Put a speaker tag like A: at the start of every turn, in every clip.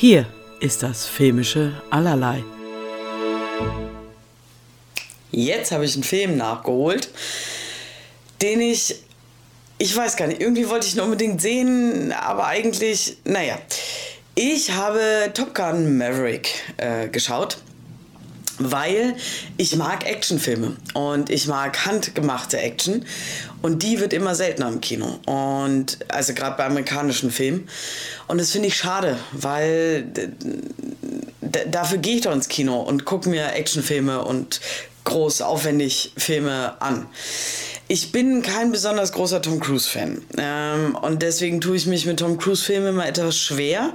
A: Hier ist das filmische Allerlei. Jetzt habe ich einen Film nachgeholt, den ich, ich weiß gar nicht, irgendwie wollte ich ihn unbedingt sehen, aber eigentlich, naja. Ich habe Top Gun Maverick äh, geschaut weil ich mag Actionfilme und ich mag handgemachte Action und die wird immer seltener im Kino und also gerade bei amerikanischen Filmen und das finde ich schade, weil dafür gehe ich doch ins Kino und gucke mir Actionfilme und groß aufwendig Filme an. Ich bin kein besonders großer Tom Cruise Fan ähm, und deswegen tue ich mich mit Tom Cruise Filmen immer etwas schwer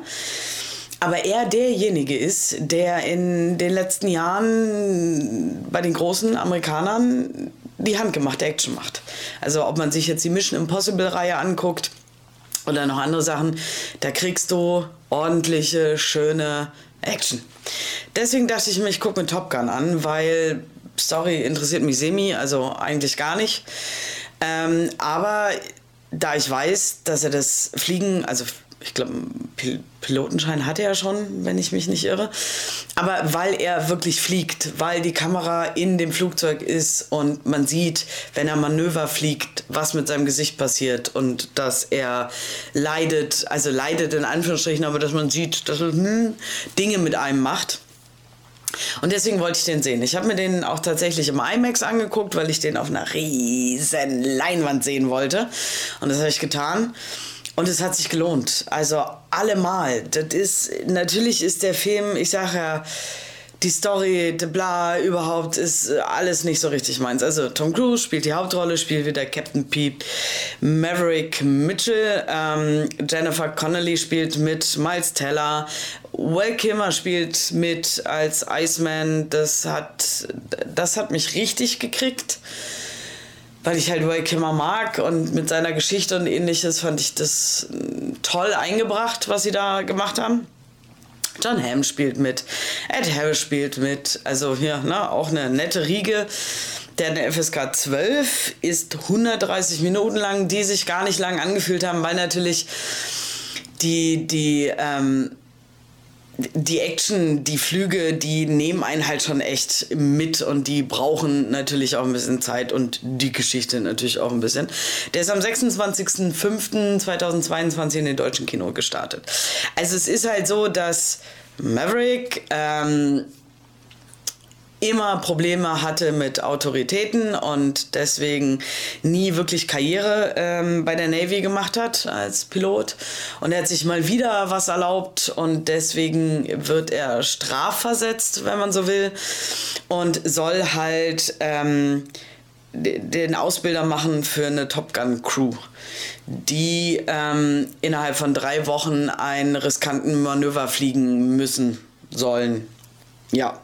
A: aber er derjenige ist, der in den letzten Jahren bei den großen Amerikanern die handgemachte Action macht. Also ob man sich jetzt die Mission Impossible Reihe anguckt oder noch andere Sachen, da kriegst du ordentliche, schöne Action. Deswegen dachte ich mir, ich gucke mir Top Gun an, weil Story interessiert mich semi, also eigentlich gar nicht. Ähm, aber da ich weiß, dass er das Fliegen, also ich glaube, Pil Pilotenschein hatte er schon, wenn ich mich nicht irre. Aber weil er wirklich fliegt, weil die Kamera in dem Flugzeug ist und man sieht, wenn er Manöver fliegt, was mit seinem Gesicht passiert und dass er leidet, also leidet in Anführungsstrichen, aber dass man sieht, dass er hm, Dinge mit einem macht. Und deswegen wollte ich den sehen. Ich habe mir den auch tatsächlich im IMAX angeguckt, weil ich den auf einer riesen Leinwand sehen wollte. Und das habe ich getan. Und es hat sich gelohnt. Also allemal. Das ist, natürlich ist der Film, ich sage ja, die Story, bla, überhaupt ist alles nicht so richtig meins. Also Tom Cruise spielt die Hauptrolle, spielt wieder Captain Pete Maverick Mitchell. Ähm, Jennifer Connelly spielt mit, Miles Teller. Will Kimmer spielt mit als Iceman. Das hat, das hat mich richtig gekriegt weil ich halt Ray Kimmer mag und mit seiner Geschichte und ähnliches fand ich das äh, toll eingebracht, was sie da gemacht haben. John Hamm spielt mit, Ed Harris spielt mit, also hier, ne, auch eine nette Riege. Der FSK 12 ist 130 Minuten lang, die sich gar nicht lang angefühlt haben, weil natürlich die, die, ähm, die Action, die Flüge, die nehmen einen halt schon echt mit und die brauchen natürlich auch ein bisschen Zeit und die Geschichte natürlich auch ein bisschen. Der ist am 26.05.2022 in den deutschen Kino gestartet. Also es ist halt so, dass Maverick ähm, immer Probleme hatte mit Autoritäten und deswegen nie wirklich Karriere ähm, bei der Navy gemacht hat als Pilot. Und er hat sich mal wieder was erlaubt und deswegen wird er strafversetzt, wenn man so will, und soll halt ähm, den Ausbilder machen für eine Top Gun Crew, die ähm, innerhalb von drei Wochen einen riskanten Manöver fliegen müssen sollen ja,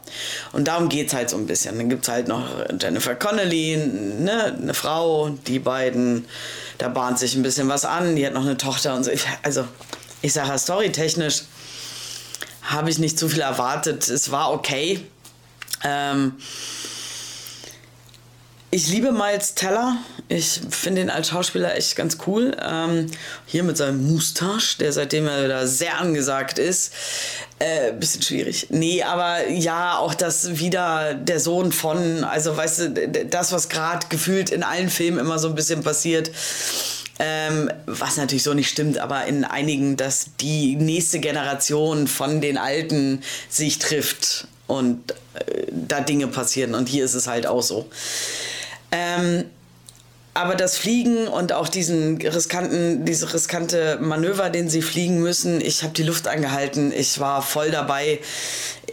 A: und darum geht es halt so ein bisschen. Dann gibt es halt noch Jennifer Connelly, ne, eine Frau, die beiden, da bahnt sich ein bisschen was an, die hat noch eine Tochter und so. Also, ich sage storytechnisch habe ich nicht zu viel erwartet. Es war okay. Ähm, ich liebe Miles Teller. Ich finde ihn als Schauspieler echt ganz cool. Ähm, hier mit seinem Moustache, der seitdem er wieder sehr angesagt ist. Äh, bisschen schwierig. Nee, aber ja, auch das wieder der Sohn von, also weißt du, das, was gerade gefühlt in allen Filmen immer so ein bisschen passiert. Ähm, was natürlich so nicht stimmt, aber in einigen, dass die nächste Generation von den Alten sich trifft und äh, da Dinge passieren. Und hier ist es halt auch so. Ähm, aber das Fliegen und auch diesen riskanten, diese riskante Manöver, den sie fliegen müssen, ich habe die Luft angehalten, ich war voll dabei.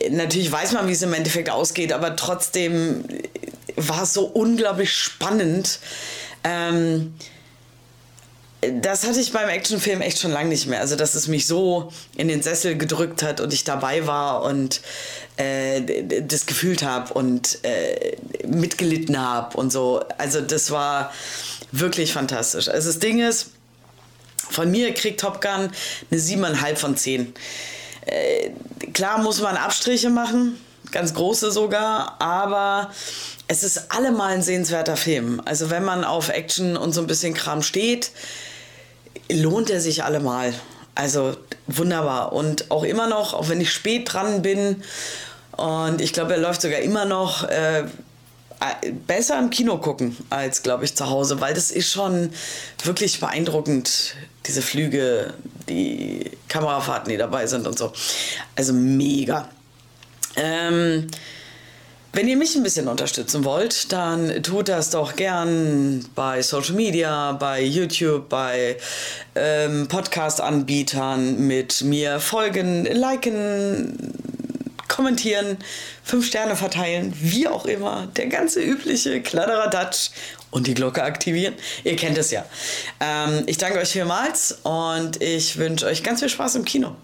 A: Natürlich weiß man, wie es im Endeffekt ausgeht, aber trotzdem war es so unglaublich spannend. Ähm, das hatte ich beim Actionfilm echt schon lange nicht mehr. Also, dass es mich so in den Sessel gedrückt hat und ich dabei war und äh, das gefühlt habe und äh, mitgelitten habe und so. Also, das war wirklich fantastisch. Also, das Ding ist, von mir kriegt Top Gun eine 7,5 von 10. Äh, klar muss man Abstriche machen, ganz große sogar, aber es ist allemal ein sehenswerter Film. Also, wenn man auf Action und so ein bisschen Kram steht, lohnt er sich allemal. Also wunderbar. Und auch immer noch, auch wenn ich spät dran bin, und ich glaube, er läuft sogar immer noch äh, besser im Kino gucken als, glaube ich, zu Hause, weil das ist schon wirklich beeindruckend, diese Flüge, die Kamerafahrten, die dabei sind und so. Also mega. Ähm, wenn ihr mich ein bisschen unterstützen wollt, dann tut das doch gern bei Social Media, bei YouTube, bei ähm, Podcast-Anbietern mit mir folgen, liken, kommentieren, fünf Sterne verteilen, wie auch immer. Der ganze übliche Kladderadatsch und die Glocke aktivieren. Ihr kennt es ja. Ähm, ich danke euch vielmals und ich wünsche euch ganz viel Spaß im Kino.